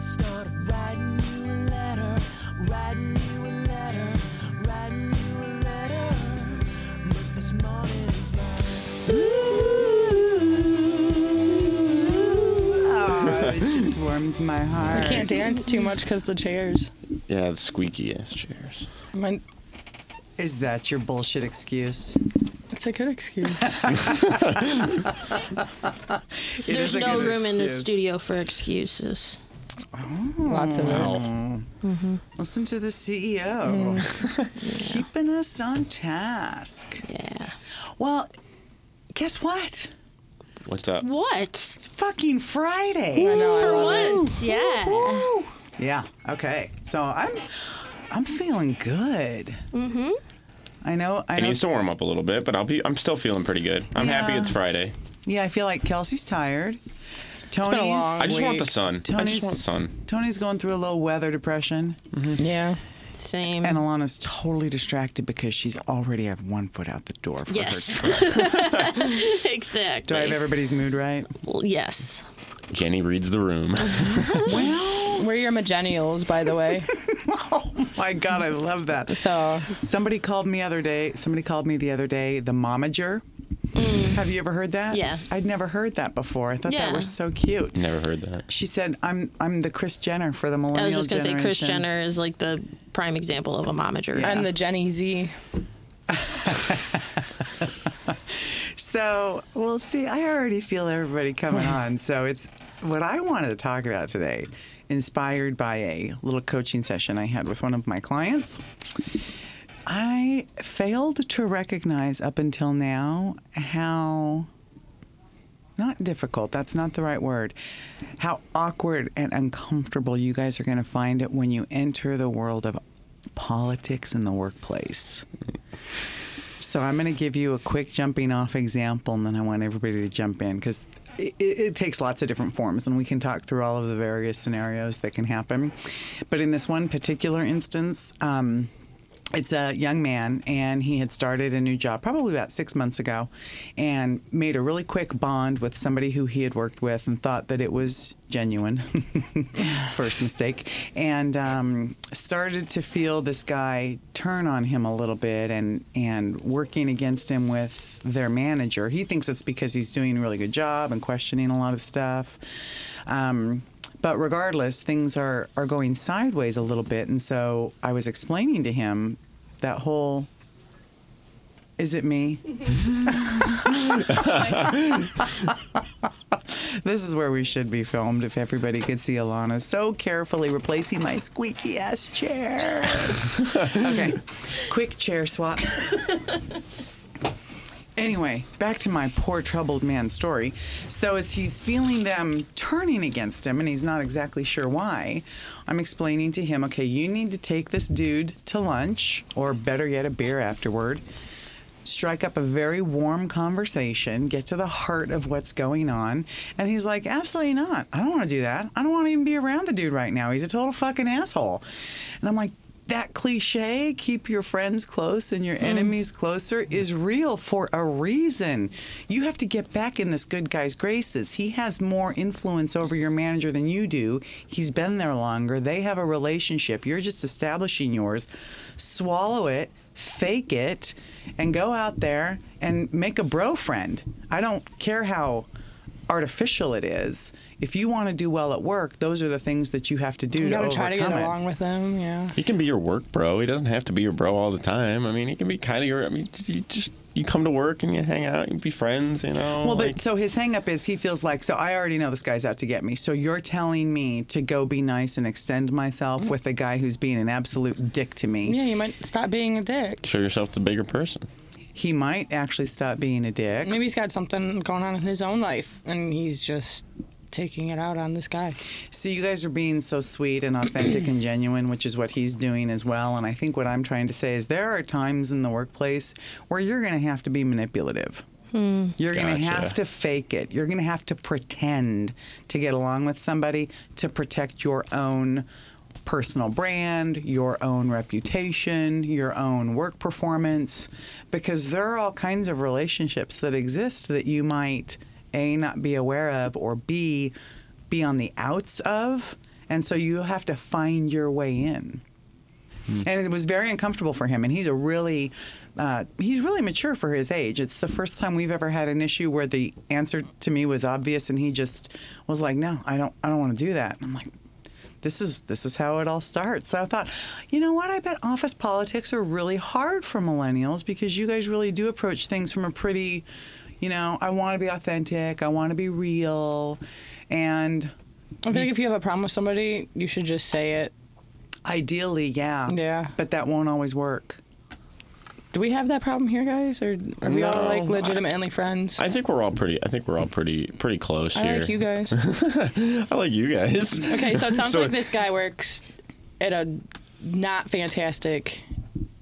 started writing you a letter, writing you a letter, writing you a letter. But this morning is mine. Oh, it just warms my heart. I can't dance too much because the chairs. Yeah, the squeaky ass chairs. My, Is that your bullshit excuse? it's a good excuse. It There's a no good room in this excuse. studio for excuses. Lots of it. Listen to the CEO. Keeping us on task. Yeah. Well, guess what? What's up? What? It's fucking Friday. I know. I For love it. once, yeah. Yeah. Okay. So I'm I'm feeling good. Mm-hmm. I know. I It know. needs to warm up a little bit, but I'll be. I'm still feeling pretty good. I'm happy it's Friday. Yeah, I feel like Kelsey's tired. Tony's been a long I just want the Week. sun. I Tony's just want sun. Tony's going through a little weather depression, mm-hmm. Yeah. Same. and Alana's totally distracted because she's already have one foot out the door for her. yes. her. exactly. Do I have everybody's mood right? Well, yes. Jenny reads the room. well, We're your millennials, by the way. oh my God, I love that. So Somebody called me other day. Somebody called me the other day the momager. Have you ever heard that? Mm. Yeah. I'd never heard that before. I thought that was so cute. Never heard that. She said, "I'm I'm the Kris Jenner for the millennial I was just gonna say Kris. Jenner is like the prime example of a momager. Yeah. and the Jenny Z. So we'll see. I already feel everybody coming on. So it's what I wanted to talk about today, inspired by a little coaching session I had with one of my clients. I failed to recognize up until now how not difficult, that's not the right word, how awkward and uncomfortable you guys are going to find it when you enter the world of politics in the workplace. So I'm going to give you a quick jumping off example, and then I want everybody to jump in because it, it, takes lots of different forms, and we can talk through all of the various scenarios that can happen. But in this one particular instance, um, it's a young man, and he had started a new job probably about six months ago, and made a really quick bond with somebody who he had worked with, and thought that it was genuine. First mistake, and um, started to feel this guy turn on him a little bit, and and working against him with their manager. He thinks it's because he's doing a really good job and questioning a lot of stuff. Um, but regardless, things are, are going sideways a little bit. And so I was explaining to him that whole is it me? this is where we should be filmed if everybody could see Alana so carefully replacing my squeaky ass chair. okay, quick chair swap. Anyway, back to my poor troubled man story. So, as he's feeling them turning against him and he's not exactly sure why, I'm explaining to him okay, you need to take this dude to lunch, or better yet, a beer afterward. Strike up a very warm conversation, get to the heart of what's going on. And he's like, Absolutely not. I don't want to do that. I don't want to even be around the dude right now. He's a total fucking asshole. And I'm like, that cliche, keep your friends close and your mm. enemies closer, is real for a reason. You have to get back in this good guy's graces. He has more influence over your manager than you do. He's been there longer. They have a relationship. You're just establishing yours. Swallow it, fake it, and go out there and make a bro friend. I don't care how artificial it is. If you want to do well at work, those are the things that you have to do You to gotta try to get it. along with them. Yeah. He can be your work bro. He doesn't have to be your bro all the time. I mean, he can be kind of your. I mean, you just you come to work and you hang out, you be friends. You know. Well, like- but so his hang up is he feels like, so I already know this guy's out to get me. So you're telling me to go be nice and extend myself with a guy who's being an absolute dick to me. Yeah, you might stop being a dick. show yourself the bigger person. He might actually stop being a dick. Maybe he's got something going on in his own life, and he's just taking it out on this guy. So you guys are being so sweet and authentic and genuine, which is what he's doing as well. And I think what I'm trying to say is there are times in the workplace where you're going to have to be manipulative. Hmm. You're going to Gotcha. have to fake it. You're going to have to pretend to get along with somebody to protect your own personal brand, your own reputation, your own work performance, because there are all kinds of relationships that exist that you might A, not be aware of, or B, be on the outs of. And so you have to find your way in. And it was very uncomfortable for him. And he's a really, uh, he's really mature for his age. It's the first time we've ever had an issue where the answer to me was obvious, and he just was like, "No, I don't, I don't want to do that." And I'm like, this is this is how it all starts. So I thought, you know what? I bet office politics are really hard for millennials because you guys really do approach things from a pretty, you know, I want to be authentic, I want to be real, and I feel like if you have a problem with somebody, you should just say it. ideally, yeah, Yeah. but that won't always work. Do we have that problem here, guys, or are we all No, like I- legitimately friends? I, I think we're all pretty. I think we're all pretty pretty close here. I like you guys. I like you guys. Okay, so it sounds So- like this guy works at a not fantastic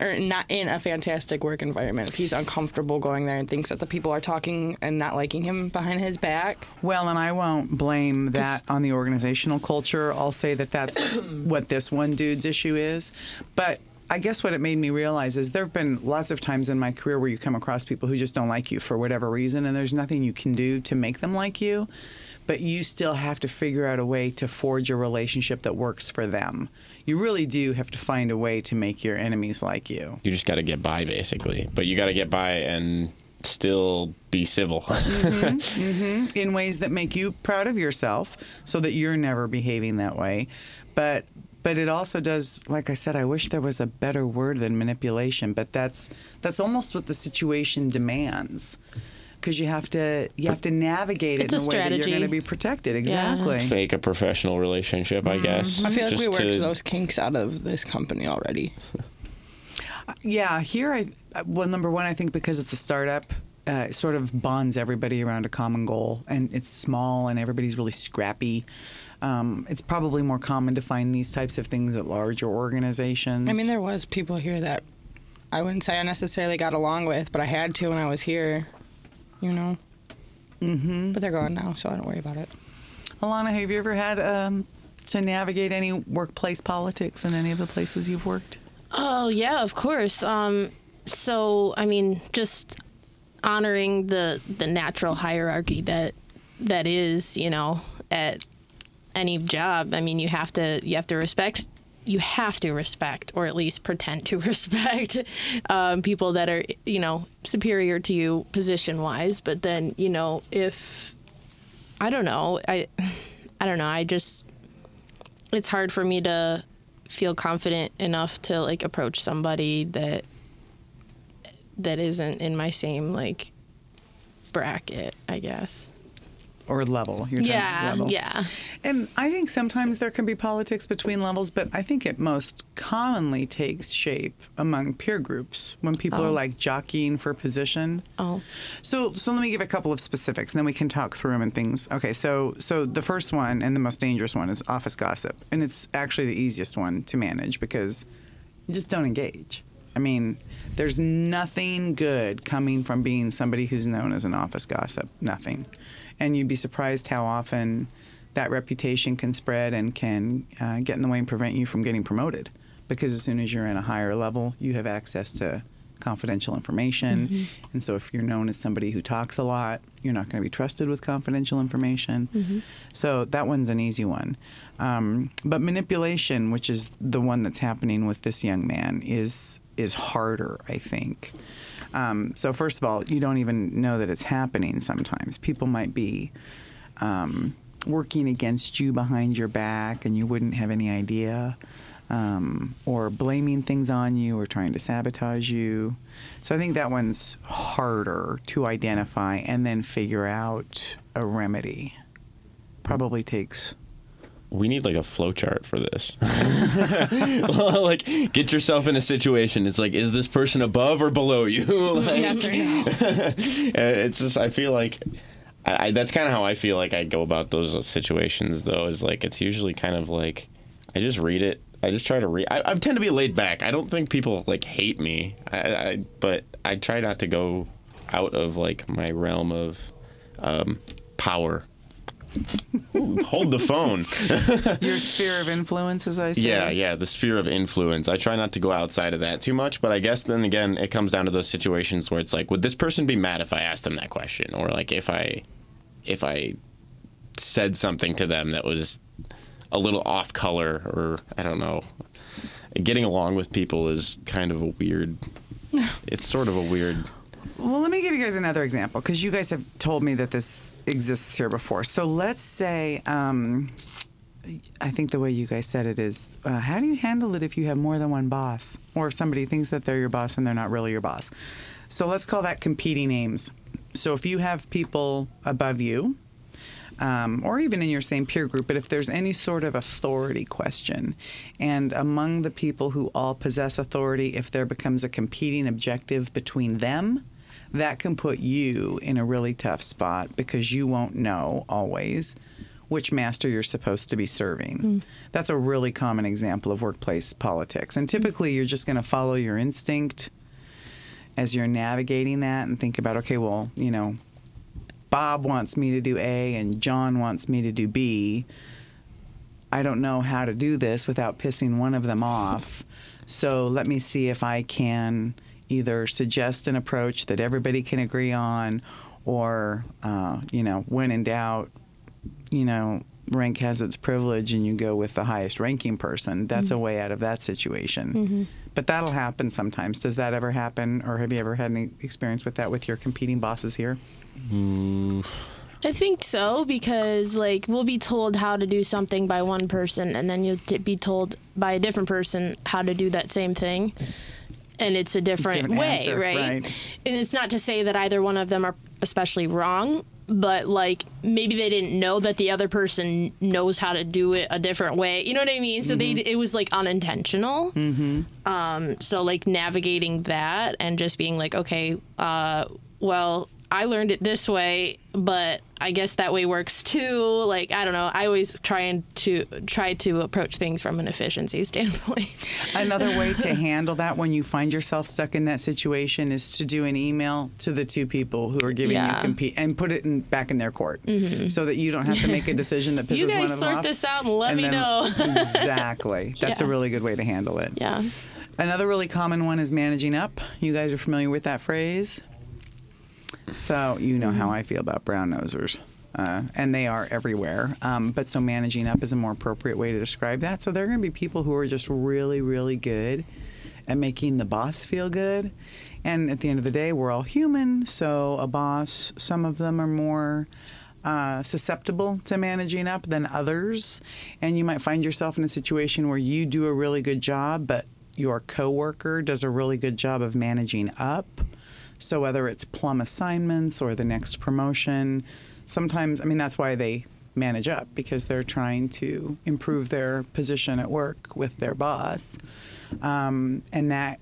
or not in a fantastic work environment. If he's uncomfortable going there and thinks that the people are talking and not liking him behind his back. Well, and I won't blame that on the organizational culture. I'll say that that's what this one dude's issue is. But I guess what it made me realize is there have been lots of times in my career where you come across people who just don't like you for whatever reason, and there's nothing you can do to make them like you. But you still have to figure out a way to forge a relationship that works for them. You really do have to find a way to make your enemies like you. You just got to get by, basically. But you got to get by and still be civil. Mm-hmm, mm-hmm. in ways that make you proud of yourself so that you're never behaving that way but but it also does like i said i wish there was a better word than manipulation but that's that's almost what the situation demands because you have to you have to navigate It's it a in a way that you're going to be protected exactly Fake a professional relationship, I guess. I feel like we worked to- those kinks out of this company already. Yeah, here I well number one I think because it's a startup, uh, sort of bonds everybody around a common goal, and it's small and everybody's really scrappy. Um, it's probably more common to find these types of things at larger organizations. I mean, there was people here that I wouldn't say I necessarily got along with, but I had to when I was here. You know. Mm-hmm. But they're gone now, so I don't worry about it. Alana, have you ever had um, to navigate any workplace politics in any of the places you've worked? Oh yeah, of course. Um, so I mean, just honoring the the natural hierarchy that that is, you know, at any job. I mean, you have to you have to respect you have to respect or at least pretend to respect um, people that are you know superior to you position wise but then you know if i don't know i i don't know i just it's hard for me to feel confident enough to like approach somebody that that isn't in my same like bracket i guess Or level? You're talking yeah level. yeah And I think sometimes there can be politics between levels, but I think it most commonly takes shape among peer groups when people are Oh. like jockeying for position. oh So, so let me give a couple of specifics, and then we can talk through them and things. Okay, so so the first one and the most dangerous one is office gossip, and it's actually the easiest one to manage because you just don't engage. I mean, there's nothing good coming from being somebody who's known as an office gossip. Nothing, and you'd be surprised how often that reputation can spread and can uh, get in the way and prevent you from getting promoted. Because as soon as you're in a higher level, you have access to confidential information. And so if you're known as somebody who talks a lot, you're not going to be trusted with confidential information. So that one's an easy one. Um, but manipulation, which is the one that's happening with this young man, is is harder, I think. Um, so first of all, you don't even know that it's happening. Sometimes people might be um, working against you behind your back, and you wouldn't have any idea um, or blaming things on you or trying to sabotage you. So I think that one's harder to identify and then figure out a remedy. Probably takes. We need like a flow chart for this. like, get yourself in a situation. It's like, is this person above or below you? like, yes or no? Uh, it's just I feel like I, I, that's kind of how I feel like I go about those situations though is like it's usually kind of like I just read it I just try to read I, I tend to be laid back I don't think people like hate me I, I but I try not to go out of like my realm of um, power Ooh, hold the phone Your sphere of influence, as I say. yeah, yeah, the sphere of influence. I try not to go outside of that too much, but I guess then again, it comes down to those situations where it's like, would this person be mad if I asked them that question, or like if I, if I said something to them that was a little off color or I don't know. Getting along with people is kind of a weird. it's sort of a weird. Well, let me give you guys another example because you guys have told me that this exists here before. So let's say, um, I think the way you guys said it is, uh, how do you handle it if you have more than one boss, or if somebody thinks that they're your boss and they're not really your boss? So let's call that competing aims. So if you have people above you, um, or even in your same peer group, but if there's any sort of authority question, and among the people who all possess authority, if there becomes a competing objective between them, that can put you in a really tough spot because you won't know always which master you're supposed to be serving. Mm. That's a really common example of workplace politics. And typically, you're just going to follow your instinct as you're navigating that and think about, okay, well, you know, Bob wants me to do A and John wants me to do B. I don't know how to do this without pissing one of them off. So let me see if I can either suggest an approach that everybody can agree on or, uh, you know, when in doubt, you know, rank has its privilege and you go with the highest ranking person. That's a mm-hmm. way out of that situation. Mm-hmm. But that'll happen sometimes. Does that ever happen? Or have you ever had any experience with that with your competing bosses here? Mm. I think so because like we'll be told how to do something by one person, and then you'll t- be told by a different person how to do that same thing, and it's a different, Different way, answer, right? right. And it's not to say that either one of them are especially wrong, but like maybe they didn't know that the other person knows how to do it a different way. You know what I mean? So they it was like unintentional. Mm-hmm. Um, so like navigating that and just being like, okay, uh, well, I learned it this way, but I guess that way works too. Like I don't know. I always try and to try to approach things from an efficiency standpoint. Another way to handle that when you find yourself stuck in that situation is to do an email to the two people who are giving you compete and put it in, back in their court mm-hmm. so that you don't have to make a decision that pisses one of them off. You guys sort this out and let and me then- know. exactly. That's a really good way to handle it. yeah. Another really common one is managing up. You guys are familiar with that phrase? So you know how I feel about brown nosers. Uh, and they are everywhere. Um, but so managing up is a more appropriate way to describe that. So there are going to be people who are just really, really good at making the boss feel good. And at the end of the day, we're all human. So a boss, some of them are more uh, susceptible to managing up than others. And you might find yourself in a situation where you do a really good job, but your coworker does a really good job of managing up. So whether it's plum assignments or the next promotion, sometimes I mean that's why they manage up because they're trying to improve their position at work with their boss, um, and that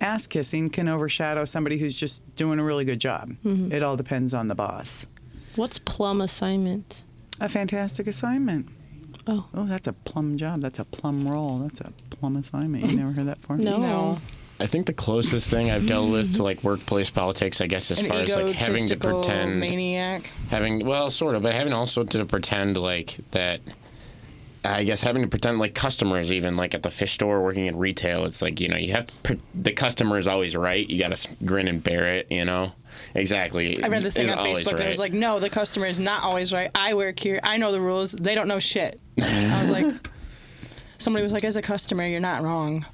ass kissing can overshadow somebody who's just doing a really good job. It all depends on the boss. What's plum assignment? A fantastic assignment. Oh. Oh, that's a plum job. That's a plum role. That's a plum assignment. You never heard that before? No. No. I think the closest thing I've dealt with to like workplace politics, I guess, as An far as like having to pretend, maniac. having well, sort of, but having also to pretend like that. I guess having to pretend like customers, even like at the fish store, working in retail, it's like you know you have to. Pre- the customer is always right. You got to grin and bear it. You know, exactly. I read this thing Is on Facebook and it was like, no, the customer is not always right. I work here. I know the rules. They don't know shit. I was like, somebody was like, as a customer, you're not wrong.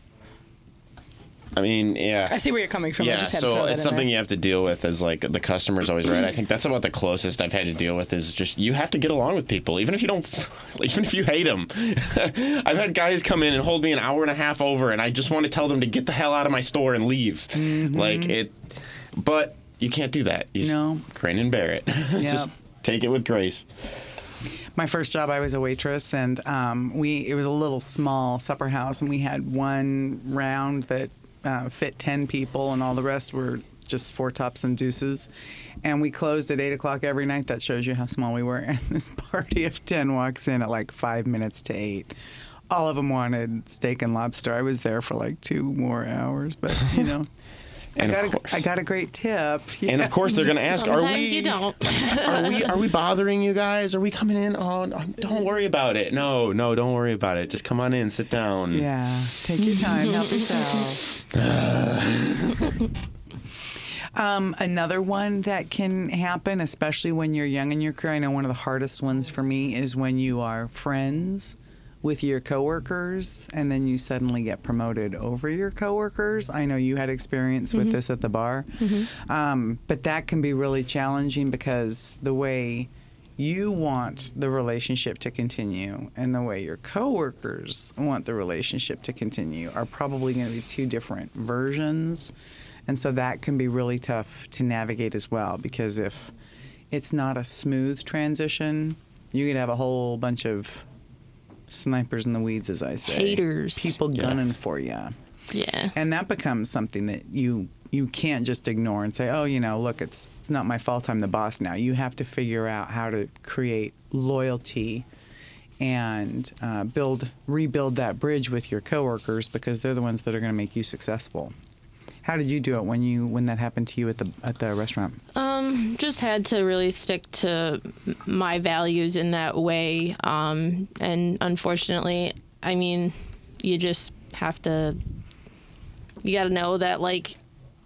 I mean, yeah. I see where you're coming from. I Yeah, just had so throw it's something there. you have to deal with as like the customer's always right. I think that's about the closest I've had to deal with is just you have to get along with people, even if you don't, even if you hate them. I've had guys come in and hold me an hour and a half over, and I just want to tell them to get the hell out of my store and leave. Like it, but you can't do that. You just No. grin and bear it. just take it with grace. my first job i was a waitress and um, we it was a little small supper house and we had one round that uh, fit 10 people and all the rest were just four tops and deuces. And we closed at 8 o'clock every night. That shows you how small we were. And this party of 10 walks in at like five minutes to 8 all of them wanted steak and lobster. I was there for like two more hours but you know And I, of got course- a, I got a great tip And of course, they're going to ask, "Are we? you don't. Are we? Are we bothering you guys? Are we coming in? Oh, no, don't worry about it. No, no, don't worry about it. Just come on in, sit down. Yeah, take your time, help yourself. Um, another one that can happen, especially when you're young in your career, I know one of the hardest ones for me is when you are friends with your coworkers and then you suddenly get promoted over your coworkers. I know you had experience with this at the bar, um, but that can be really challenging because the way you want the relationship to continue and the way your coworkers want the relationship to continue are probably going to be two different versions. And so that can be really tough to navigate as well because if it's not a smooth transition, you could have a whole bunch of snipers in the weeds, as I say. Haters. People gunning for you. Yeah. And that becomes something that you you can't just ignore and say, "Oh, you know, look, it's it's not my fault. I'm the boss now." You have to figure out how to create loyalty and uh, build rebuild that bridge with your coworkers because they're the ones that are going to make you successful. How did you do it when you when that happened to you at the at the restaurant? Um, just had to really stick to my values in that way. Um, and unfortunately, I mean, you just have to. You got to know that like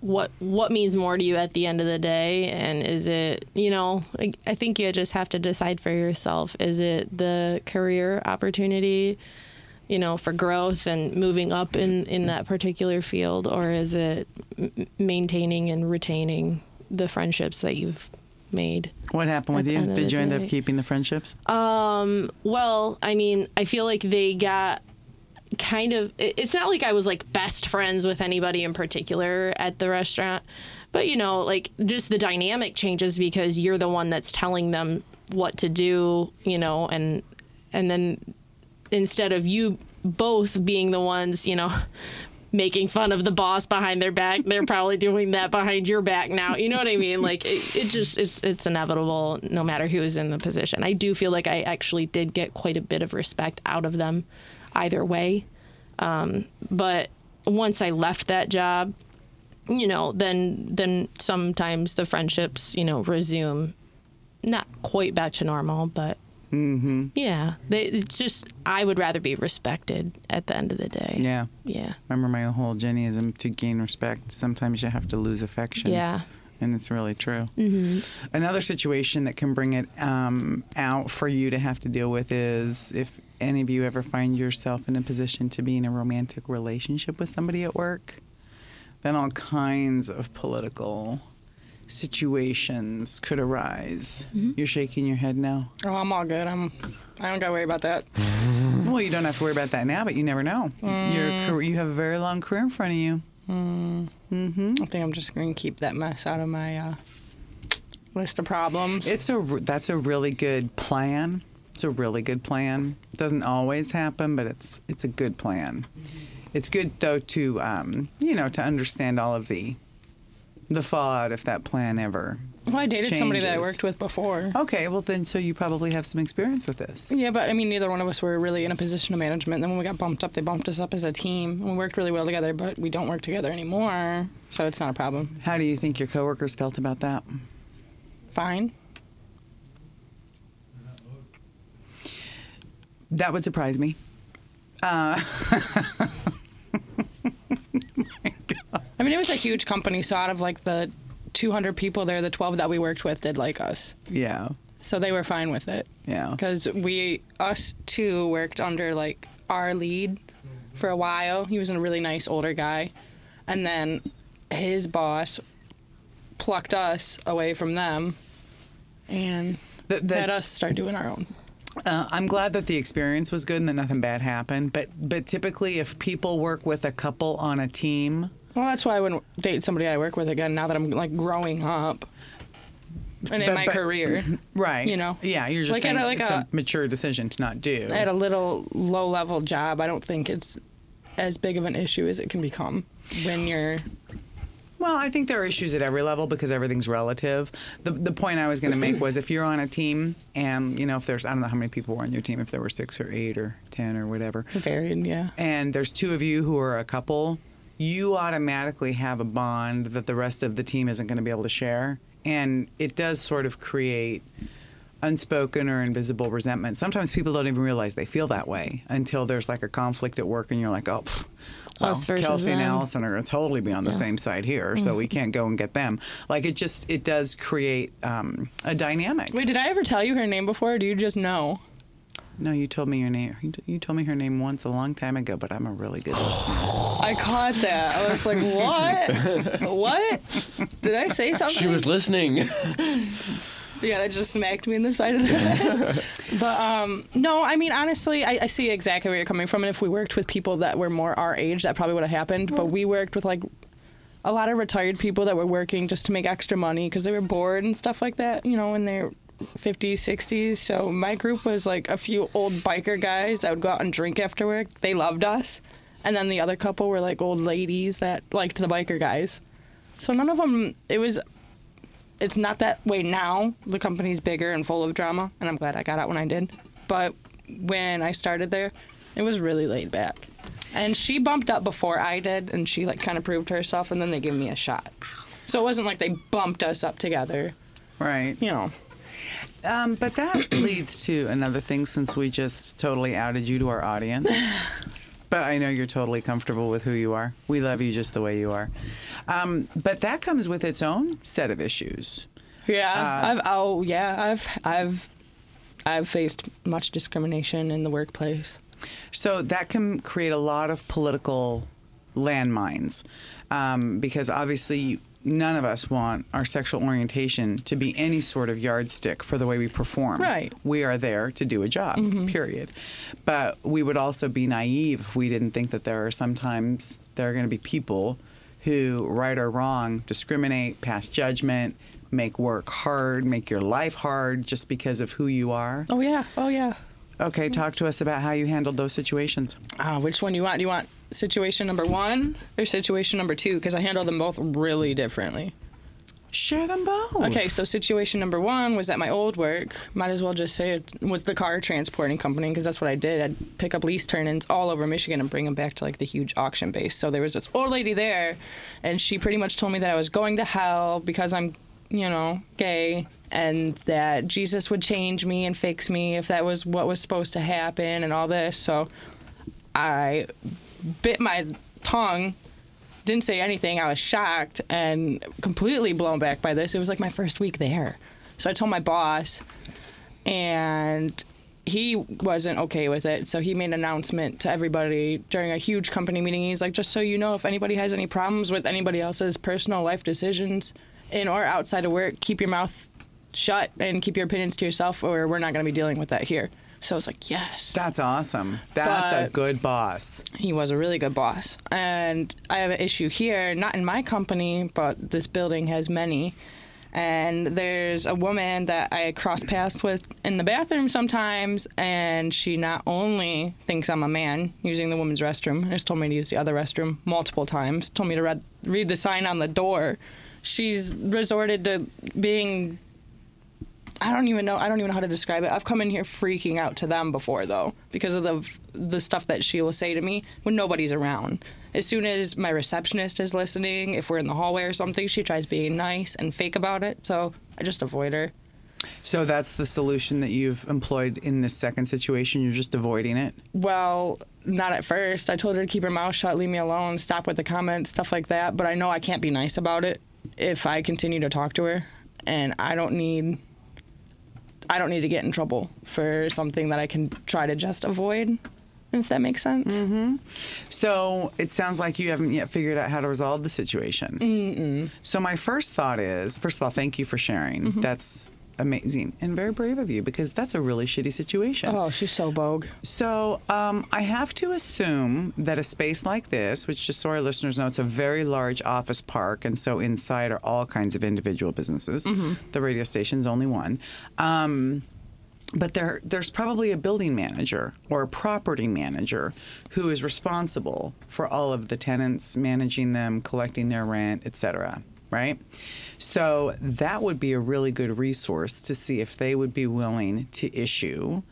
what what means more to you at the end of the day, and is it you know like, I think you just have to decide for yourself. Is it the career opportunity? you know, for growth and moving up in, in that particular field, or is it m- maintaining and retaining the friendships that you've made? What happened with you? Did you end up keeping the friendships? Um, well, I mean, I feel like they got kind of it's not like I was like best friends with anybody in particular at the restaurant, but you know, like just the dynamic changes because you're the one that's telling them what to do, you know, and and then instead of you both being the ones, you know, making fun of the boss behind their back, they're probably doing that behind your back now. You know what I mean? Like it, it just it's it's inevitable no matter who is in the position. I do feel like I actually did get quite a bit of respect out of them either way. Um, but once I left that job, you know, then then sometimes the friendships, you know, resume not quite back to normal, but yeah, they, it's just I would rather be respected at the end of the day. Yeah. yeah, Remember my whole Jennyism to gain respect. Sometimes you have to lose affection. yeah. And it's really true. Mm-hmm. Another situation that can bring it um, out for you to have to deal with is if any of you ever find yourself in a position to be in a romantic relationship with somebody at work, then all kinds of political situations could arise. Mm-hmm. You're shaking your head now. Oh, I'm all good. I'm. I don't gotta worry about that. Well, you don't have to worry about that now, but you never know. Mm. Your career, you have a very long career in front of you. Mm. Mm-hmm. I think I'm just gonna keep that mess out of my uh, list of problems. It's a that's a really good plan. It's a really good plan. Doesn't always happen, but it's it's a good plan. Mm-hmm. It's good though to um, you know to understand all of the the fallout if that plan ever. well, I dated somebody that I worked with before. Okay, well then, so you probably have some experience with this. Yeah, but I mean, neither one of us were really in a position of management. Then when we got bumped up, they bumped us up as a team. And we worked really well together, but we don't work together anymore, so it's not a problem. How do you think your coworkers felt about that? Fine. That would surprise me. Uh, I mean, it was a huge company, so out of like the 200 people there, the 12 that we worked with did like us. Yeah, So they were fine with it. yeah. Because we, us two, worked under like our lead for a while. He was a really nice older guy. And then his boss plucked us away from them and The- the- let us start doing our own. Uh, I'm glad that the experience was good and that nothing bad happened. But but typically, if people work with a couple on a team, Well, that's why I wouldn't date somebody I work with again now that I'm like growing up and in But- my but- career. right? You know? yeah, you're just Like saying a- like it's a, a- mature decision to not do. At a little low level job, I don't think it's as big of an issue as it can become when you're Well, I think there are issues at every level because everything's relative. The, the point I was going to make was if you're on a team and, you know, if there's, I don't know how many people were on your team, if there were six or eight or 10 or whatever, varied, yeah. and there's two of you who are a couple, you automatically have a bond that the rest of the team isn't going to be able to share. And it does sort of create unspoken or invisible resentment. Sometimes people don't even realize they feel that way until there's like a conflict at work and you're like, oh, pff, well, Us versus Kelsey and. Allison are going to totally be on the same side here, so we can't go and get them. Like it just, it does create um, a dynamic. Wait, did I ever tell you her name before? Or do you just know? No, you told me your name. you- You told me her name once a long time ago, but I'm a really good listener. I caught that. I was like, what? what? Did I say something? She was listening. Yeah, that just smacked me in the side of the head. but um, no, I mean honestly, I, I see exactly where you're coming from. And if we worked with people that were more our age, that probably would have happened. But we worked with like a lot of retired people that were working just to make extra money because they were bored and stuff like that. You know, in their 50s, 60s. So my group was like a few old biker guys that would go out and drink after work. They loved us. And then the other couple were like old ladies that liked the biker guys. So none of them. It was it's not that way now. The company's bigger and full of drama, and I'm glad I got out when I did. But when I started there, it was really laid back. And she bumped up before I did, and she like kind of proved herself, and then they gave me a shot. So it wasn't like they bumped us up together, Right. you know. Um, but that leads to another thing since we just totally outed you to our audience. But I know you're totally comfortable with who you are. We love you just the way you are. Um, but that comes with its own set of issues. Yeah, I've oh yeah, I've I've I've faced much discrimination in the workplace. So that can create a lot of political landmines um, because obviously none of us want our sexual orientation to be any sort of yardstick for the way we perform. Right. We are there to do a job, period. But we would also be naive if we didn't think that there are sometimes there are going to be people who, right or wrong, discriminate, pass judgment, make work hard, make your life hard just because of who you are. Oh yeah, oh yeah. Okay, talk to us about how you handled those situations. Uh, which one do you want? Do you want situation number one or situation number two? Because I handle them both really differently. Share them both. Okay, so situation number one was at my old work. Might as well just say it was the car transporting company because that's what I did. I'd pick up lease turn-ins all over Michigan and bring them back to like the huge auction base. So there was this old lady there, and she pretty much told me that I was going to hell because I'm, you know, gay, and that Jesus would change me and fix me if that was what was supposed to happen and all this. So I bit my tongue didn't say anything. I was shocked and completely blown back by this. It was like my first week there. So I told my boss, and he wasn't okay with it. So he made an announcement to everybody during a huge company meeting. He's like, just so you know, if anybody has any problems with anybody else's personal life decisions in or outside of work, keep your mouth shut and keep your opinions to yourself, or we're not going to be dealing with that here. So I was like, yes. That's awesome. That's a good boss. He was a really good boss. And I have an issue here, not in my company, but this building has many. And there's a woman that I cross paths with in the bathroom sometimes, and she not only thinks I'm a man using the women's restroom, has told me to use the other restroom multiple times, told me to read, read the sign on the door. She's resorted to being I don't even know. I don't even know how to describe it. I've come in here freaking out to them before though, because of the the stuff that she will say to me when nobody's around. As soon as my receptionist is listening, if we're in the hallway or something, she tries being nice and fake about it. So I just avoid her. So that's the solution that you've employed in this second situation. You're just avoiding it. Well, not at first. I told her to keep her mouth shut, leave me alone, stop with the comments, stuff like that. But I know I can't be nice about it if I continue to talk to her, and I don't need. I don't need to get in trouble for something that I can try to just avoid, if that makes sense. Mm-hmm. So it sounds like you haven't yet figured out how to resolve the situation. Mm-mm. So my first thought is, first of all, thank you for sharing. Mm-hmm. That's amazing and very brave of you because that's a really shitty situation. Oh, she's so bogue. So um, I have to assume that a space like this, which just so our listeners know, it's a very large office park, and so inside are all kinds of individual businesses. The radio station's only one. Um, but there, there's probably a building manager or a property manager who is responsible for all of the tenants, managing them, collecting their rent, etc. Right? So that would be a really good resource to see if they would be willing to issue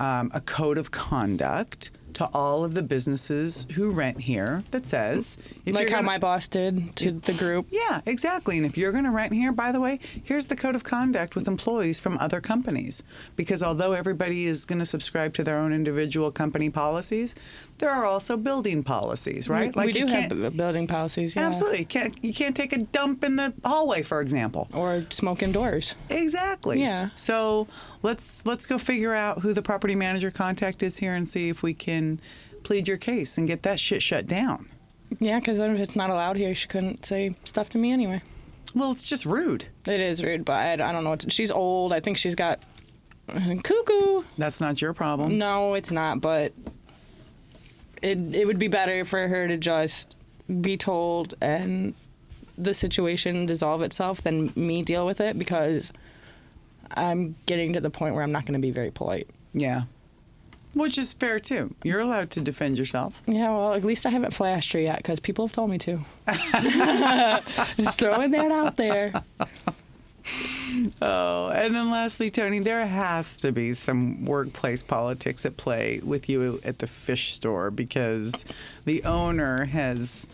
um, a code of conduct to all of the businesses who rent here that says, if like how gonna- my boss did to the group. yeah, exactly. And if you're going to rent here, by the way, here's the code of conduct with employees from other companies. Because although everybody is going to subscribe to their own individual company policies, there are also building policies, right? We, we do you have building policies. Yeah. Absolutely. You can't, you can't take a dump in the hallway, for example. Or smoke indoors. Exactly. Yeah. So let's let's go figure out who the property manager contact is here and see if we can plead your case and get that shit shut down. Yeah, because if it's not allowed here, she couldn't say stuff to me anyway. Well, it's just rude. It is rude, but I, I don't know. What to, she's old. I think she's got cuckoo. That's not your problem. No, it's not. But it it would be better for her to just be told and the situation dissolve itself than me deal with it because I'm getting to the point where I'm not going to be very polite. Yeah. Which is fair too. You're allowed to defend yourself. Yeah, well, at least I haven't flashed her yet because people have told me to. Just throwing that out there. Oh, and then lastly, Tony, there has to be some workplace politics at play with you at the fish store because the owner has,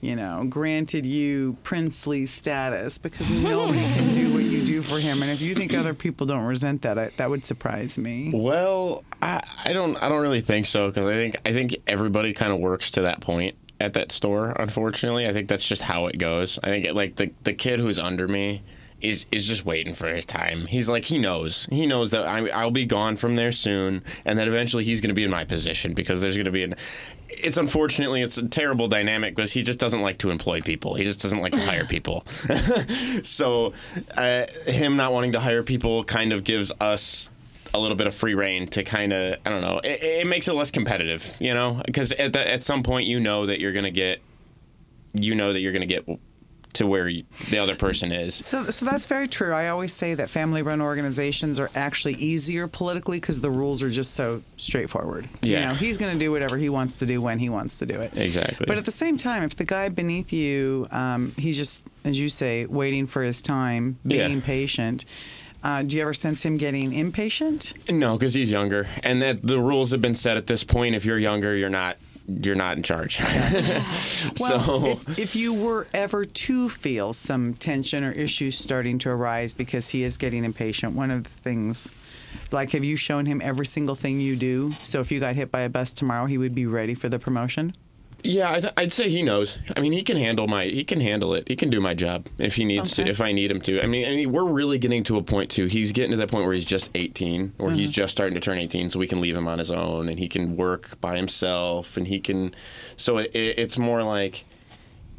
you know, granted you princely status because nobody can do what you do for him. And if you think other people don't resent that, I, that would surprise me. Well, I, I don't I don't really think so because I think I think everybody kind of works to that point at that store. Unfortunately, I think that's just how it goes. I think like the the kid who's under me is is just waiting for his time. He's like he knows he knows that I, I'll be gone from there soon, and that eventually he's going to be in my position because there's going to be an. It's unfortunately it's a terrible dynamic because he just doesn't like to employ people. He just doesn't like to hire people. so uh, him not wanting to hire people kind of gives us a little bit of free rein to kind of I don't know. It, it makes it less competitive, you know, because at the, at some point you know that you're gonna get, you know that you're gonna get to where you, the other person is. So, so that's very true. I always say that family-run organizations are actually easier politically because the rules are just so straightforward. You Yeah. know, he's going to do whatever he wants to do when he wants to do it. Exactly. But at the same time, if the guy beneath you, um, he's just, as you say, waiting for his time, being Yeah. patient. Uh, do you ever sense him getting impatient? No, because he's younger, and that the rules have been set at this point. If you're younger, you're not you're not in charge. Well, so if, if you were ever to feel some tension or issues starting to arise because he is getting impatient, one of the things, like, have you shown him every single thing you do? So if you got hit by a bus tomorrow, he would be ready for the promotion? Yeah, I th- I'd say he knows. I mean, he can handle my he can handle it. He can do my job if he needs Okay. to. If I need him to. I mean, I mean, we're really getting to a point too. He's getting to that point where he's just 18, or he's mm-hmm. just starting to turn 18, so we can leave him on his own, and he can work by himself, and he can. So it, it, it's more like.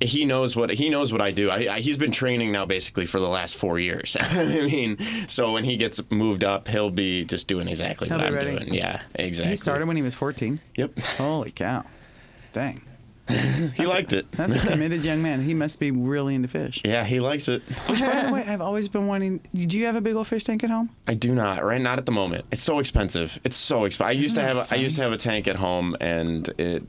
He knows what he knows what I do. I, I, he's been training now basically for the last four years. I mean, so when he gets moved up, he'll be just doing exactly He'll what I'm ready. doing. Yeah, exactly. He started when he was 14. Yep, Holy cow. Dang. He liked it. That's a committed young man. He must be really into fish. Yeah, he likes it. Which, by the way, I've always been wanting. Do you have a big old fish tank at home? I do not. Right, not at the moment. It's so expensive. It's so expensive. I used to have. A, I used to have a tank at home, and it.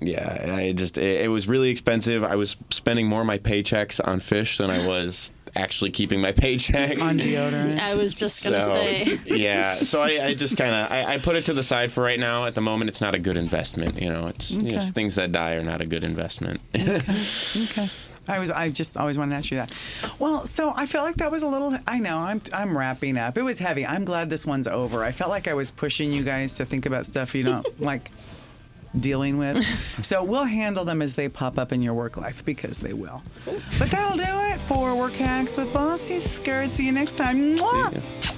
Yeah, I just it, it was really expensive. I was spending more of my paychecks on fish than I was actually keeping my paycheck On deodorant? I was just gonna So, say. yeah. So I, I just kind of I, I put it to the side for right now. At the moment, it's not a good investment. You know, it's you know, things that die are not a good investment. Okay. I was. I just always wanted to ask you that. Well, so I felt like that was a little. I know. I'm. I'm wrapping up. It was heavy. I'm glad this one's over. I felt like I was pushing you guys to think about stuff you don't like dealing with. So we'll handle them as they pop up in your work life because they will. But that'll do it for Work Hacks with Bossy Skirt. See you next time. Mwah!